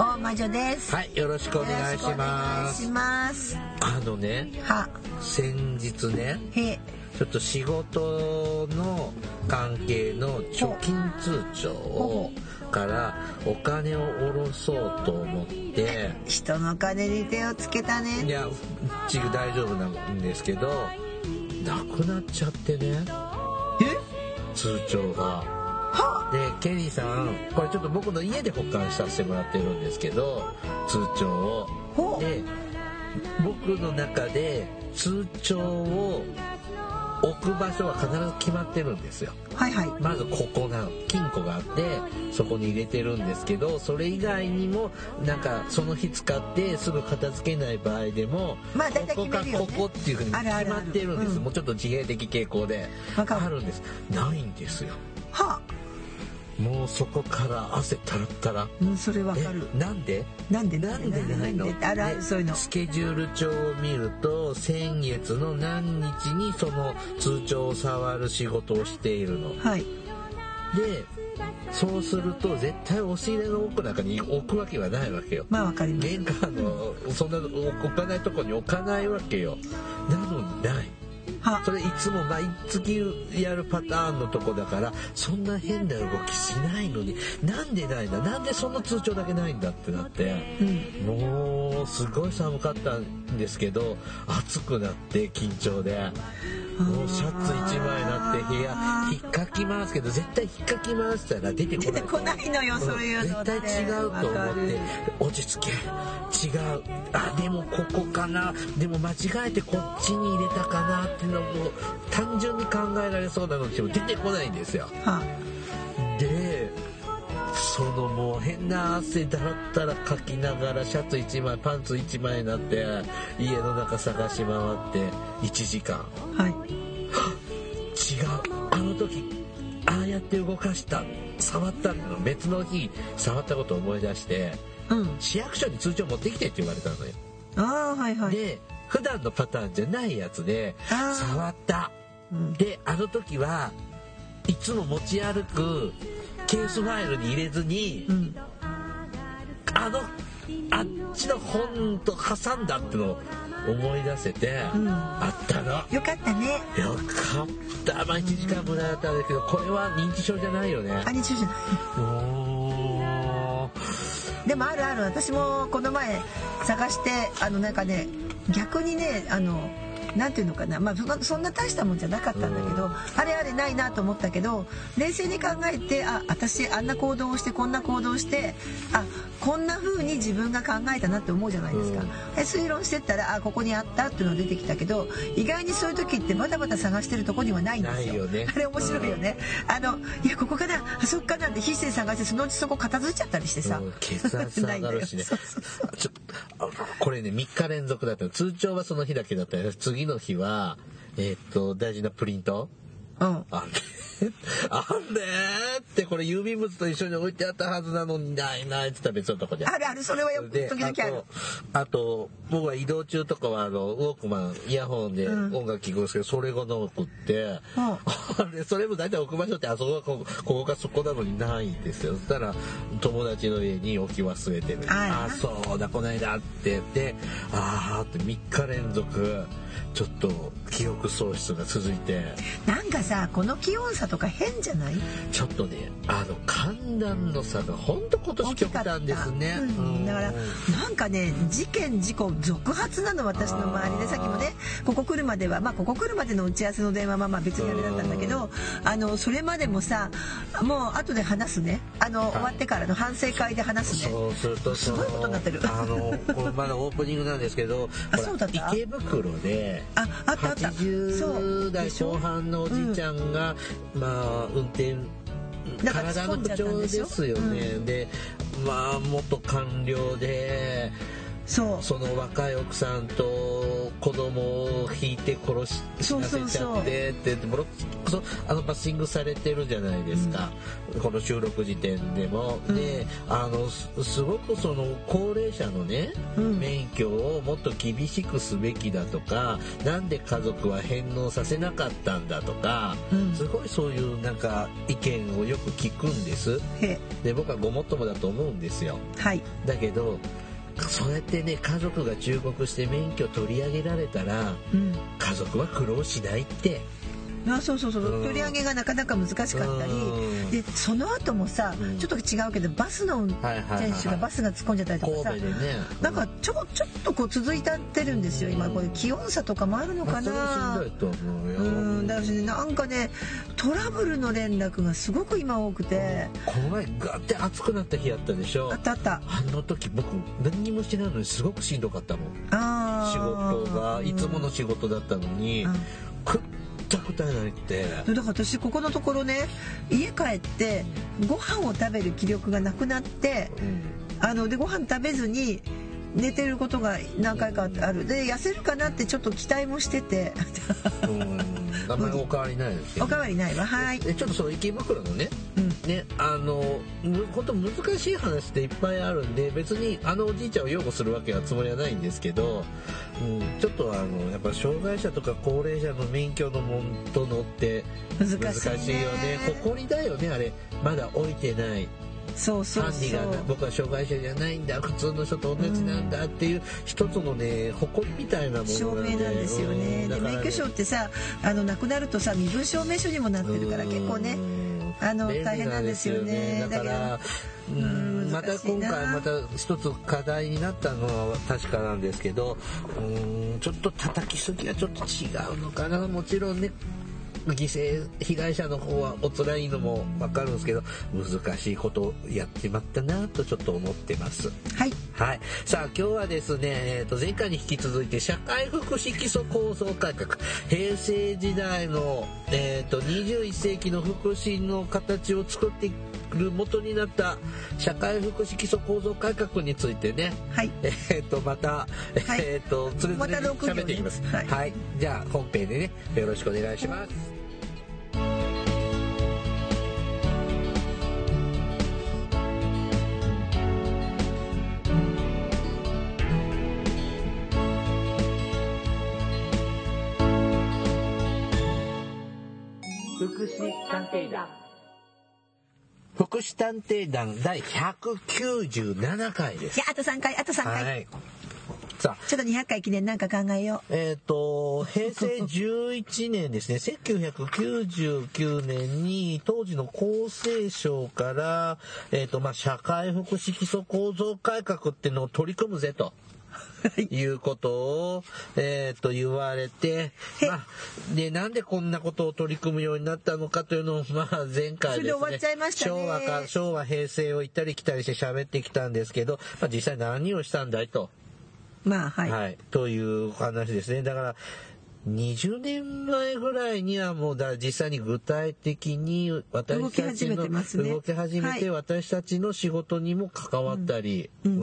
大魔女です。はいよろしくお願いします。あのねは、先日ねへ、ちょっと仕事の関係の貯金通帳をからお金を下ろそうと思って人の金に手をつけたいね。やうち大丈夫なんですけどなくなっちゃってね通帳が。は、でケリーさんこれちょっと僕の家で保管させてもらってるんですけど通帳を。で僕の中で通帳を置く場所は必ず決まってるんですよ。はいはい。まずここなの金庫があってそこに入れてるんですけどそれ以外にもなんかその日使ってすぐ片付けない場合でもまあここかここっていうふうに決まってるんです。うん。もうちょっと自閉的傾向であるんです。ないんですよ。は、もうそこから汗たらったらうん、それわかる。えなんで？なんで？なんでないの？なんで？あるあるそういうの。スケジュール帳を見ると先月の何日にその通帳を触る仕事をしているの？はい。でそうすると絶対押し入れの奥なんかに置くわけはないわけよ。まあわかります。玄関のそんな置かないとこに置かないわけよ。なのにない。は、それいつも毎月やるパターンのとこだからそんな変な動きしないのになんでないんだ？なんでその通帳だけないんだってなって。うん。もうすごい寒かったんですけど暑くなって緊張でもうシャツ1枚になって部屋引っかき回すけど絶対引っかき回したら出てこない。出てこないのよ、そういうの。絶対違うと思って落ち着け。違う。あでもここかな。でも間違えてこっちに入れたかなっていうのも単純に考えられそうなのでも出てこないんですよ。は、でそのもう変な汗だらったらかきながらシャツ1枚パンツ1枚になって家の中探し回って1時間。はい。違う。あの時ああやって動かした触ったの。別の日触ったことを思い出してうん。市役所に通帳持ってきてって言われたのよ。ああ、はいはい。で普段のパターンじゃないやつで触った。うん。であの時はいつも持ち歩くケースファイルに入れずにうん。あのあっちの本と挟んだってのを思い出せて、うんあったの。よかったね。よかった。まあ1時間もらったんだけど、これは認知症じゃないよね。あ、日中じゃない。でもあるある私もこの前探してあのなんかね逆にねあのなんていうのかなまあそんなそんな大したもんじゃなかったんだけど、うんあれあれないなと思ったけど冷静に考えてあ私あんな行動をしてこんな行動をしてあこんな風に自分が考えたなって思うじゃないですか。推論してったらあここにあったっていうのが出てきたけど意外にそういう時ってバタバタ探してるとこにはないんですよ。よねあれ面白いよね。あのいやここかなあそっかなって必死に探してそのうちそこ片付いちゃったりしてさ。うん血圧上がるしね そうそうちょあこれね3日連続だったの。通帳はその日だけだった。よ次の日はえーっと大事なプリント？うん。あれ あれってこれ郵便物と一緒に置いてあったはずなのにないないって言ったら別のとこであるあるそれはよくで時々ある。あと僕は移動中とかはあのウォークマンイヤホンでうん。音楽聴くんですけど、それがなくって、あれそれも大体置く場所ってあそこがここここがそこなのにないんですよ。そしたら友達の家に置き忘れてる。あらあそうだこないだって言ってああって3日連続ちょっと記憶喪失が続いて。なんかさこの気温差とか変じゃない？ちょっとねあの寒暖の差が本当今年極端ですね、うん、だからなんかね事件事故続発なの私の周りで。さっきもねここ来るまではまあここ来るまでの打ち合わせの電話はまあ別にあれだったんだけどあのそれまでもさもう後で話すね。あの、終わってからの反省会で話すね。そうするとすごいことになってる。あのこれまだオープニングなんですけど あそうだった？池袋でああったあった。80代後半のおじいちゃんが、まあ運転体の不調ですよね、でまあ元官僚でそう。その若い奥さんと子供を引いて殺し死なせちゃってってボロクソあのバッシングされてるじゃないですか、この収録時点でも。うん。であのすすごくその高齢者のね、うん。免許をもっと厳しくすべきだとかなんで家族は返納させなかったんだとか、うん。すごいそういうなんか意見をよく聞くんです。へ。で僕はごもっともだと思うんですよ。はい。だけどそうやってね家族が忠告して免許取り上げられたらうん。家族は苦労しないってあそうそうそう。うん。取り上げがなかなか難しかったり。うん。でその後もさうん。ちょっと違うけどバスの運転手がバスが突っ込んじゃったりとかさ。なんかちょちょっとこう続いたってるんですよ今。これ気温差とかもあるのかな。しんどいと思うん。だからねなんかねトラブルの連絡がすごく今多くて。この前ガーって暑くなった日あったでしょ。あったあった。あの時僕何にもしてないのにすごくしんどかったもん。あ仕ー事がいつもの仕事だったのに。うん。くったくたになって。だから私ここのところね家帰ってご飯を食べる気力がなくなってうん。あのでご飯食べずに寝てることが何回かある。で痩せるかなってちょっと期待もしてて。うん。あんまりお変わりないですよおかわりないわ。はい、でちょっとその池袋のねうん、ねあのむ本当難しい話っていっぱいあるんで別にあのおじいちゃんを擁護するわけはつもりはないんですけど、うん、ちょっとあのやっぱ障害者とか高齢者の免許のもとのって難しいね。難しいよね。誇りだよねあれ。まだ置いてないそうそう管理が僕は障害者じゃないんだ普通の人と同じなんだっていう一つのね誇りみたいなもの証明なんですよね。で免許証ってさあのなくなるとさ身分証明書にもなってるから結構ねうんあの大変なんですよね。だからううんんまた今回また一つ課題になったのは確かなんですけどうんちょっと叩きすぎはちょっと違うのかな。もちろんね犠牲被害者の方はお辛いのも分かるんですけど難しいことをやってまったなとちょっと思ってます。はいはい。さあ、今日はですね、えー、と前回に引き続いて、社会福祉基礎構造改革、平成時代の、えー、と21世紀の福祉の形を作っていく元になった社会福祉基礎構造改革についてね、はいえー、とまた、はいえっ、とつれづまたれ喋っていきます。はいはい。じゃあ本編でねよろしくお願いします。福祉探偵団福祉探偵団第197回です。いやあと3回あと3回、はい。さあ。ちょっと200回記念なんか考えよえっ、と、平成11年ですね、1999年に当時の厚生省から、えっ、と、まあ、社会福祉基礎構造改革っていうのを取り組むぜと。いうことを、えっ、と、言われて、まあ、で、なんでこんなことを取り組むようになったのかというのを、まあ、前回ですね。昭和か、昭和、平成を行ったり来たりして喋ってきたんですけど、まあ、実際何をしたんだいと。うまあはい、はい、という話ですね。だから、20年前ぐらいにはもうだ実際に具体的に私たち動き始めのてますね。動き始めてはい私たちの仕事にも関わったり、見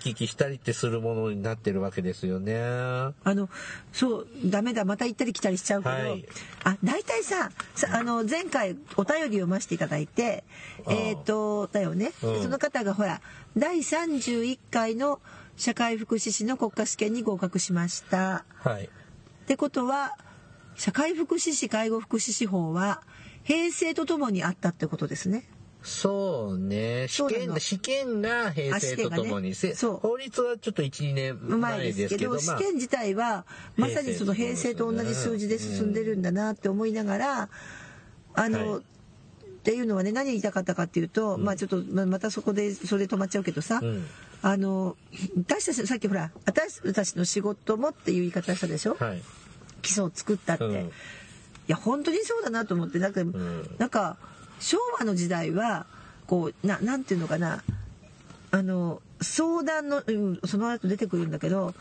聞きしたりってするものになってるわけですよね。あのそうダメだまた行ったり来たりしちゃうけど、はい。あ大体ささあの前回お便り読ませていただいてえっ、とだよね、うん。その方がほら第31回の社会福祉士の国家試験に合格しました。はい。ってことは社会福祉士介護福祉士法は平成とともにあったってことですね。そうね。試験、試験が平成とともに、ねそう。法律はちょっと1、2年前前でけど、ですすけど、試験自体はまさにその平成と同じ数字で進んでるんだなって思いながらあの、はい。っていうのはね何言いたかったかっていうと、まあちょっとままたそこでそれで止まっちゃうけどさ、うんあの私たちさっきほら私たちの仕事もっていう言い方したでしょ、はい。基礎を作ったって、うん。いや本当にそうだなと思ってなんか、ん。なんか昭和の時代はこうななんていうのかな。あの相談の、うん、その後出てくるんだけど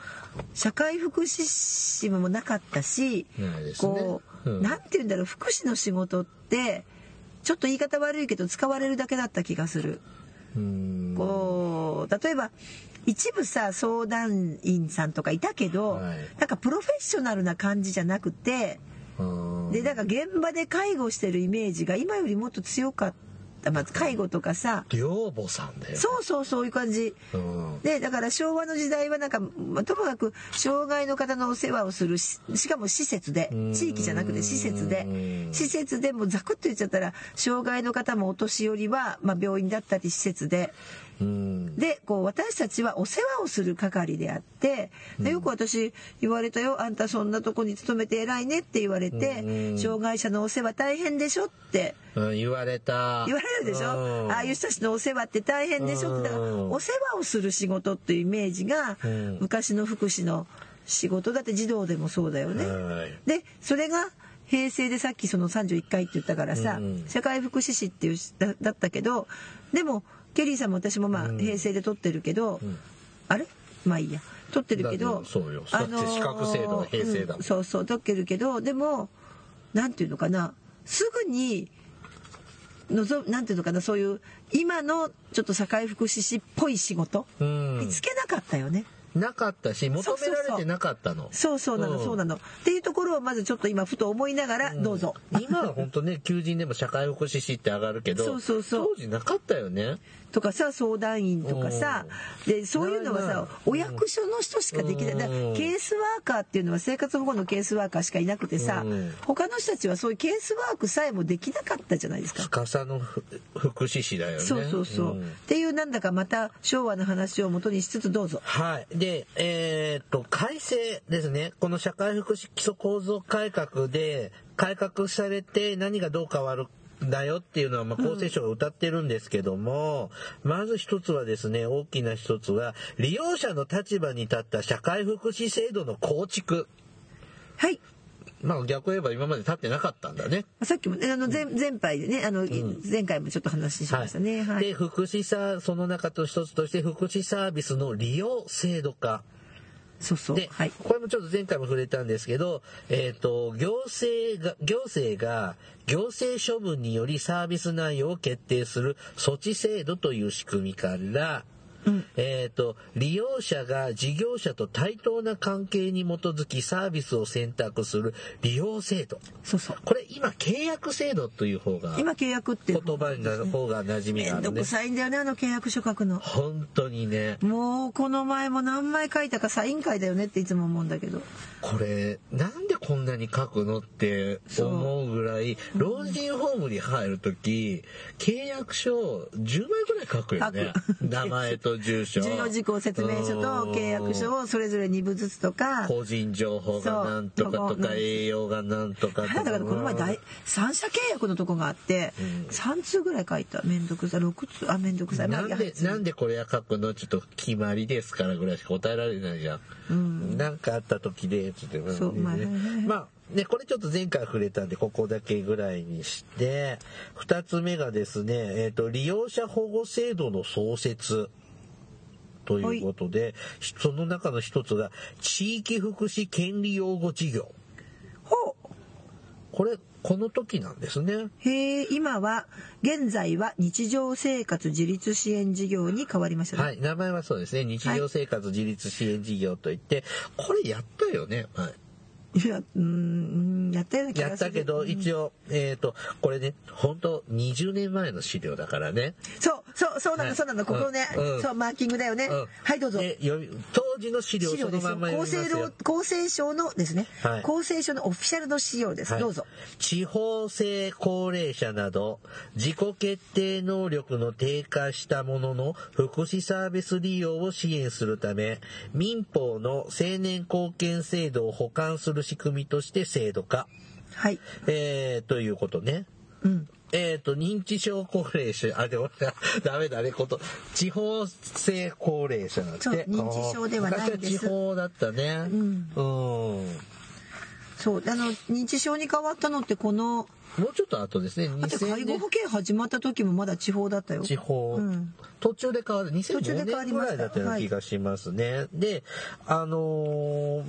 社会福祉士もなかったし、ね。こう、うん。なんて言うんだろう福祉の仕事ってちょっと言い方悪いけど使われるだけだった気がする。うん。こう例えば一部さ相談員さんとかいたけど、はいなんかプロフェッショナルな感じじゃなくてうんでだから現場で介護してるイメージが今よりもっと強かった、まあ、介護とかさ寮母さんだよ。そうそうそういう感じ。うん。でだから昭和の時代はなんか、まあともかく障害の方のお世話をするししかも施設でうん地域じゃなくて施設でうん施設でもうざくっと言っちゃったら障害の方もお年寄りは、まあ、病院だったり施設でうん。でこう私たちはお世話をする係であってでよく私言われたよ「あんたそんなとこに勤めて偉いね」って言われてうん「障害者のお世話大変でしょ」って。うん言われた。言われるでしょ？うん。ああいう人たちのお世話って大変でしょって。だからうんお世話をする仕事っていうイメージがうん。昔の福祉の仕事だって児童でもそうだよね。はい。でそれが平成でさっきその31回って言ったからさ、うん社会福祉士っていうだだったけどでもケリーさんも私もまあうん平成で取ってるけど、んあれ？まあいいや取ってるけどそうよだって資格制度が平成だもんうんそうそう取ってるけどでもなんていうのかなすぐにのぞなんていうのかなそういう今のちょっと社会福祉士っぽい仕事、うん見つけなかったよね。なかったし、求められてなかったの。そうそうなの、うんそうなの。っていうところをまずちょっと今ふと思いながらどうぞ。今は本当ね、求人でも社会福祉士って上がるけど、そうそうそう当時なかったよね。とかさ相談員とかさでそういうのはさお役所の人しかできないだケースワーカーっていうのは生活保護のケースワーカーしかいなくてさうん他の人たちはそういうケースワークさえもできなかったじゃないですか。司のふ福祉士だよね。そうそうそう、んっていうなんだかまた昭和の話を元にしつつどうぞ。はい。で、えーっと、改正ですね。この社会福祉基礎構造改革で、改革されて何がどう変わるんだよっていうのは、まあ、厚生省が歌ってるんですけども、まず一つはですね、大きな一つは、利用者の立場に立った社会福祉制度の構築。はいまあ、逆を言えば今まで立ってなかったんだね。さっきもねあの前前回でねあの、前回もちょっと話しましたね。はいで、福祉さ、その中と一つとして、福祉サービスの利用制度化。そうそうで、はい。これもちょっと前回も触れたんですけど、えっ、と、行政が、行政が行政処分によりサービス内容を決定する措置制度という仕組みから、えっ、と、利用者が事業者と対等な関係に基づきサービスを選択する利用制度。そうそう。これ今契約制度という方が、今契約って言葉になる方が馴染みめんどくがあるね。さいんだよねあの契約書書くの。本当にね。もうこの前も何枚書いたかサイン会だよねっていつも思うんだけど。これなんでこんなに書くのって思うぐらい老人ホームに入る時契約書10枚ぐらい書くよね。名前と住所。重要事項説明書と契約書をそれぞれ2部ずつとか。個人情報がなんとかとか栄養がなんとかとか。だからこの前大三者契約のとこがあって、3通ぐらい書いた。めんどくさい。6通あめんどくさい。まあなんでなんでこれは書くの？ちょっと決まりですからぐらいしか答えられないじゃん。なんかあった時でちょっとそうまあね。まあねこれちょっと前回触れたんでここだけぐらいにして二つ目がですねえっ、と利用者保護制度の創設。ということで、その中の一つが地域福祉権利擁護事業。これこの時なんですね。へえ今は現在は日常生活自立支援事業に変わりましたね。はい、名前はそうですね。日常生活自立支援事業といって、これやったよね。はい。いや、うーん、やったような気やがする。ったけど、一応、えっ、と、これね、本当20年前の資料だからね。そう、そう、そうなの、はい。そうなの、ここね、うんそう、マーキングだよね。うん。はい、どうぞ。当時の資料そのまんま厚生ますよ。労。厚生省のですね、はい。厚生省のオフィシャルの資料です、はい。どうぞ。地方性高齢者など自己決定能力の低下した者の福祉サービス利用を支援するため民法の青年貢献制度を補完する仕組みとして制度化、はい。えー、ということね。うん。えっ、と、認知症高齢者、あ、でも、ダメだね、こと、地方性高齢者だって。そう認知症ではないんです。昔は地方だったね。ん。うん。そうあの認知症に変わったのってこのもうちょっと後ですね。だって介2000年護保険始まった時もまだ地方だったよ。地方、うん。途中で変わる。途中2005で変わりました。年ぐらいだったような気がしますね。であのー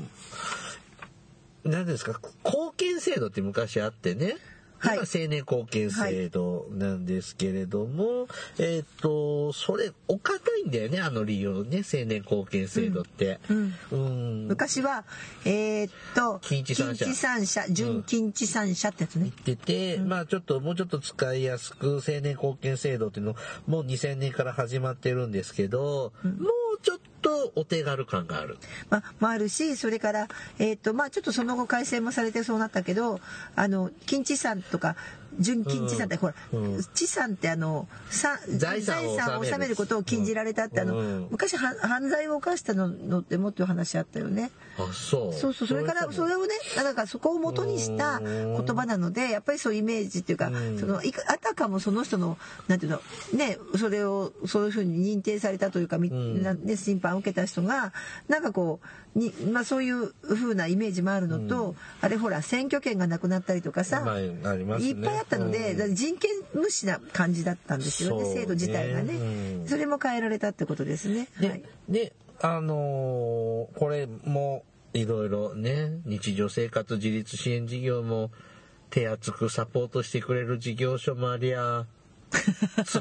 何ですか？貢献制度って昔あってね。はい。今青年貢献制度なんですけれども、えっ、と、それ、お堅いんだよね、あの利用ね、青年貢献制度って。うんうん。昔はえーっと近畿三者近畿三者準近畿三者ってやつね、言ってて、まあちょっともうちょっと使いやすく青年貢献制度っていうのもう2000年から始まってるんですけど、もうちょっとお手軽感がある。まあ、もあるしそれから、えーっとまあ、ちょっとその後改正もされてそうなったけどあの近地産とか準近地産って、ほら、うん。地産ってあのさ財産を納める。ことを禁じられたって、あのうん。昔は犯罪を犯したののってもっと話あったよね。あ、そう。そうそうそれからそれをねだからそこを元にした言葉なのでやっぱりそういうイメージっていうか、うん。そのあたかもその人のなんていうのねそれをそういうふうに認定されたというか、みん。なね、審判を受けた人がなんかこうに、まあ、そういうふうなイメージもあるのと、あれほら選挙権がなくなったりとかさ、まあね。いっぱいあったので、うん。人権無視な感じだったんですよねね。制度自体がね、うん。それも変えられたってことですね。で、はい。で、あのーこれもいろいろね、日常生活自立支援事業も手厚くサポートしてくれる事業所もありゃ、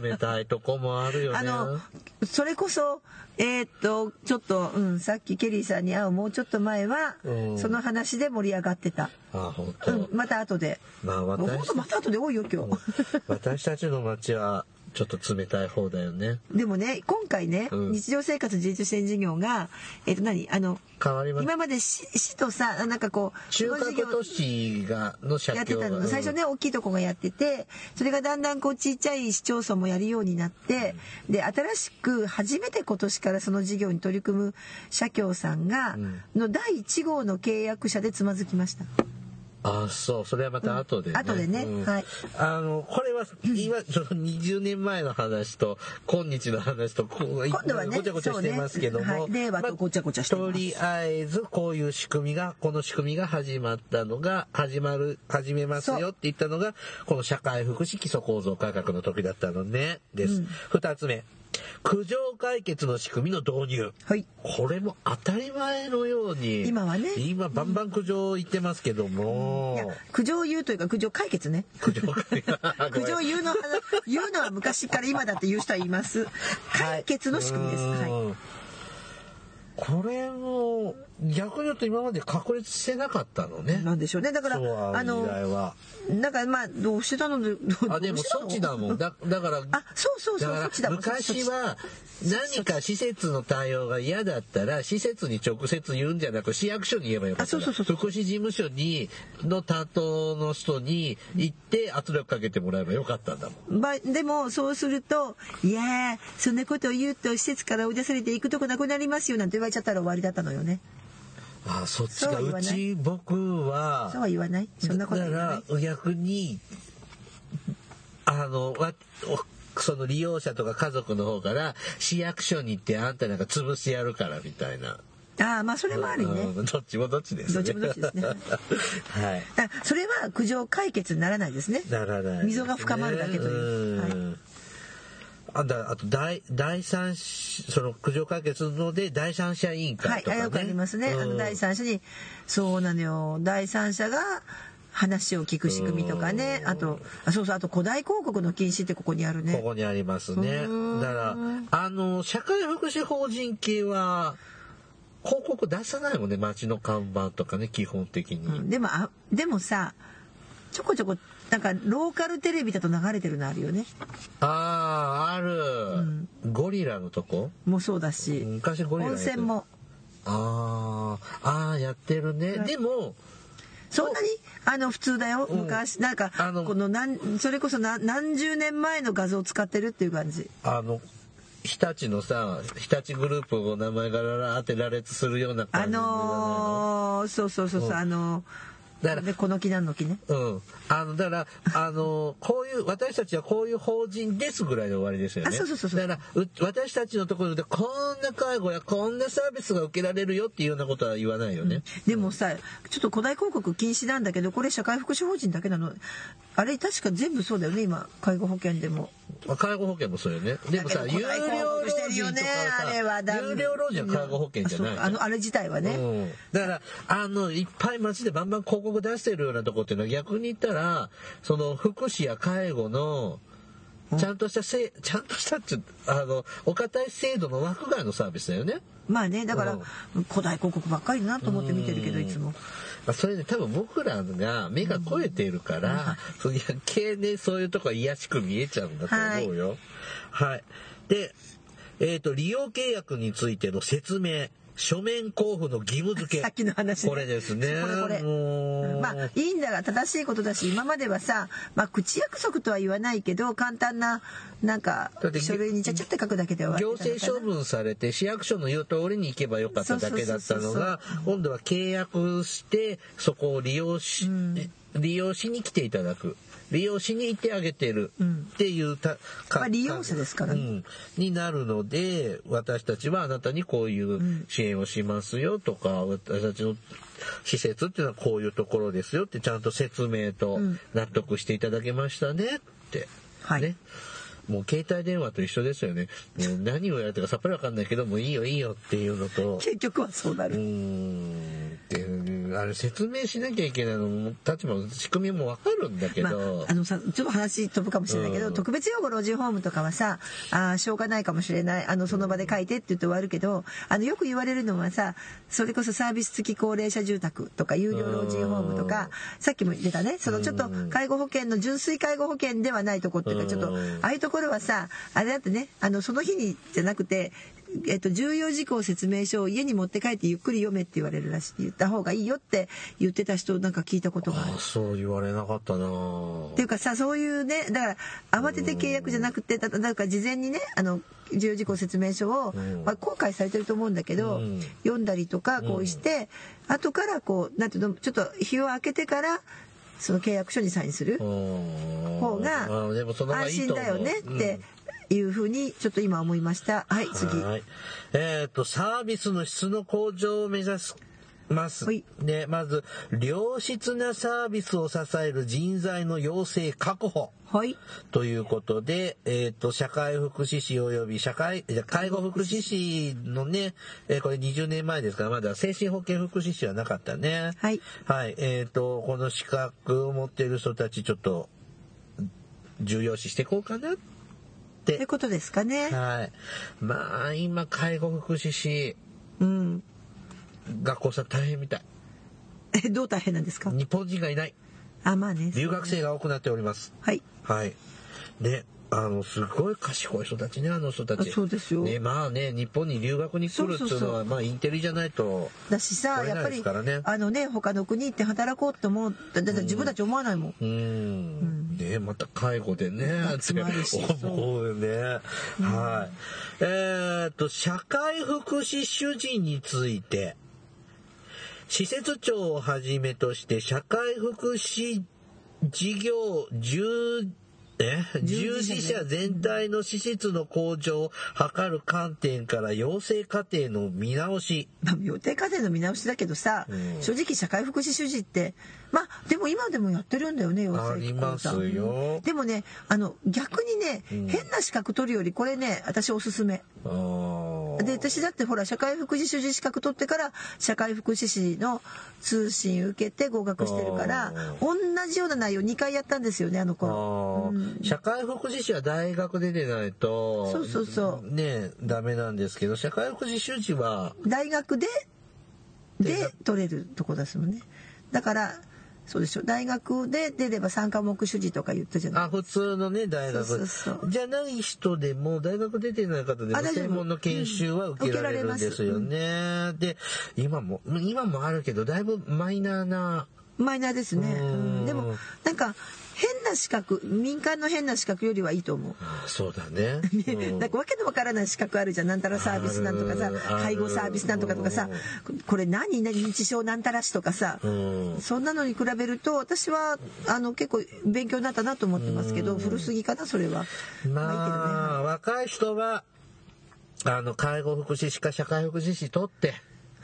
冷たいとこもあるよね。あのそれこそえーっとちょっと、うん、さっきケリーさんに会うもうちょっと前は、うん。その話で盛り上がってた、あ、本う当。ん、また後で。まあ私とまた後で多いよ今日、私たちの町はちょっと冷たい方だよね。でもね今回ね、うん日常生活自立支援事業がえーっと何？あの変わります。今まで市市とさなんかこう中この事業核都市がの社やってた協がの最初ね大きいとこがやっててそれがだんだんこうちっちゃい市町村もやるようになってで新しく初めて今年からその事業に取り組む社協さんがうんの第1号の契約者でつまずきました。あそう。それはまた後でね、後でね。うん。はい。あのこれは 今その20年前の話と今日の話とこう今度はねごちゃごちゃしてますけども、ね。はい。令和とごちゃごちゃしてます。とりあえずこういう仕組みがこの仕組みが始まったのが始まる始めますよって言ったのがこの社会福祉基礎構造改革の時だったのね。です、二つ目苦情解決の仕組みの導入。はい。これも当たり前のように今はね。今バンバン苦情言ってますけども、いや苦情言うというか苦情解決ね。苦情解決。苦情言うの話言うのは昔から今だって言う人はいます。解決の仕組みです、はい。うん。これも逆に言うと今まで確立してなかったのね。なんでしょうねだからあの時代のは。なんかまあどうしてたの？どうあでもどうしてたの措置だもん。だだからあそうそうそうだからそっちだ昔は何か施設の対応が嫌だったら施設に直接言うんじゃなく市役所に言えばよかったあそうそうそうそう福祉事務所にの担当の人に行って圧力かけてもらえばよかったんだもん。ばでもそうすると「いやーそんなことを言うと施設から追い出されて行くとこなくなりますよ」なんて言われちゃったら終わりだったのよねあそっちか。そうち僕はそうは言わない。そんなことはだ言わない。から逆にあのわおその利用者とか家族の方から市役所に行ってあんたなんか潰してやるからみたいな。ああまあそれもあるよね。うんどっちもどっちですね。どっちもどっちですね。はい。あそれは苦情解決にならないですね。ならないね、溝が深まるだけという。はい。んあだあと第第三その苦情解決ので第三者委員はい、会とかね。あよくありますね。あうんの第三者に、そうなのよ。第三者が話を聞く仕組みとかね。あと、あそうそう、あと古代広告の禁止ってここにあるこね。こにありますねう。んだから、あの、社会福祉法人系は、広告出さないもんね、街の看板とかね、基本的に。うんでも、あ、でもさ、ちょこちょこ、なんかローカルテレビだと流れてるのあるよね。ああ、ゴリラのとこ？もそうだし、昔ゴリラ温泉も。ああ、ああ、やってるね。はい。でも、そんなに？あの普通だよ、うん。昔。なんかあのこの何それこそ何何十年前の画像を使ってるっていう感じ。あの、日立のさ、日立グループを名前がららって羅列するようなあ感じじゃないののーそうそうそうそう、うん。あのだからでこの木なんの木ねうん。あの、だから、あの、こういう、私たちはこういう法人ですぐらいで終わりですよね。あそうそうそうそうだから、う私たちのところでこんな介護やこんなサービスが受けられるよっていうようなことは言わないよね。でもさちょっと古代広告禁止なんだけどこれ社会福祉法人だけなのあれ確か全部そうだよね今。介護保険でも。まあ介護保険もそうよね。でもさ、有料老人とかあれは。はさ、有料老人は介護保険じゃないあのあれ自体はね、うん、だからあのいっぱい街でバンバン広告出してるようなとこっていうのは逆に言ったらその福祉や介護のちゃんとしたせいちゃんとしたってあのお堅い制度の枠外のサービスだよね。まあねだから、うん。古代広告ばっかりだなと思って見てるけどいつもまあ、それで多分僕らが目が肥えているから、そういう余計ねそういうとこは癒やしく見えちゃうんだと思うよ。はい。で、えっ、と利用契約についての説明。書面交付の義務付け。さっきの話ね。これですね。これこれ。まあいいんだが正しいことだし今まではさ、まあ、口約束とは言わないけど簡単ななんか書類にちゃちゃって書くだけで終わ行政処分されて市役所の言う通りに行けばよかっただけだったのが今度は契約してそこを利用し、利用しに来ていただく利用しに行ってあげてるっていうた、かまあ利用者ですからね。うん、になるので私たちはあなたにこういう支援をしますよとか、私たちの施設っていうのはこういうところですよってちゃんと説明と納得していただけましたねって、はい。ねもう携帯電話と一緒ですよね。もう何をやるとかさっぱりわかんないけど、もういいよいいよっていうのと、結局はそうなる、ん、って、あれ説明しなきゃいけないのも、立場も仕組みもわかるんだけまあど、、あのさちょっと話飛ぶかもしれないけど、うん。特別養護老人ホームとかはさあーしょうがないかもしれない。あのその場で書いてって言って終わるけどあのよく言われるのはさそれこそサービス付き高齢者住宅とか有料老人ホームとか、さっきも言ってたね。そのちょっと介護保険の純粋介護保険ではないとこっていうかちょっとうん。ああいうところはさあれだってねあのその日にじゃなくてえっと、重要事項説明書を家に持って帰ってゆっくり読めって言われるらしい言った方がいいよって言ってた人なんか聞いたことがある。あ。そう言われなかったな。っていうかさそういうねだから慌てて契約じゃなくてだだから事前にねあの重要事項説明書を、ん。まあ、後悔されてると思うんだけど、うん。読んだりとかこうして、後からこうなんていうのちょっと日を空けてからその契約書にサインする方方が安心だよねっていうふうにちょっと今思いました。はい次。はい。えっ、と、サービスの質の向上を目指す。ますはい。で、まず、良質なサービスを支える人材の養成確保。はい。ということで、えっ、と、社会福祉士及び社会、介護福祉士のね、えーこれ20年前ですから、まだ精神保健福祉士はなかったね。はい。はい。えっ、と、この資格を持っている人たち、ちょっと、重要視していこうかなっっててことですかね。はい。まあ、今、介護福祉士、うん。学校さん大変みたい。えどう大変なんですか？日本人がいない。あまあね。留学生が多くなっております。はい。はい。で、あの、すごい賢い人たちね、あの人たち。あそうですよね、まあね、日本に留学に来るっていうのは、まあ、インテリじゃないと。だしさやっぱりあのね他の国行って働こうって思うだだって自分たち思わないもん。うーん。ね、また介護でね、って思うよね。はい。えーっと、社会福祉主事について、施設長をはじめとして社会福祉事業従え？従事者全体の資質の向上を図る観点から養成課程の見直し。まあ、予定課程の見直しだけどさ、うん。正直社会福祉主事ってまあでも今でもやってるんだよね養成ありますよ。でもねあの逆にね、ん。変な資格取るよりこれね私おすすめ。あーで私だってほら社会福祉主事資格取ってから社会福祉士の通信受けて合格してるから同じような内容2回やったんですよねあのあ頃。ー社会福祉士は大学出てないとそうそうそう。ねダメなんですけど社会福祉主事は大学でで取れるとこですもんね。だからそうでしょ。大学で出れば3科目主事とか言ったじゃない。あ普通のね大学。そうそうそう。じゃない人でも大学出てない方でも専門の研修は受けられるんですよね、で今も今もあるけどだいぶマイナーな。マイナーですね、うん。うん。でもなんか変な資格民間の変な資格よりはいいと思う。あそうだね。うん。なんかわけのわからない資格あるじゃんなんたらサービスなんとかさ介護サービスなんとかとかさこれ何何認知症なんたらしとかさ、うん。そんなのに比べると私はあの結構勉強になったなと思ってますけど古すぎかなそれは。まあ、若い人はあの介護福祉士か社会福祉士取って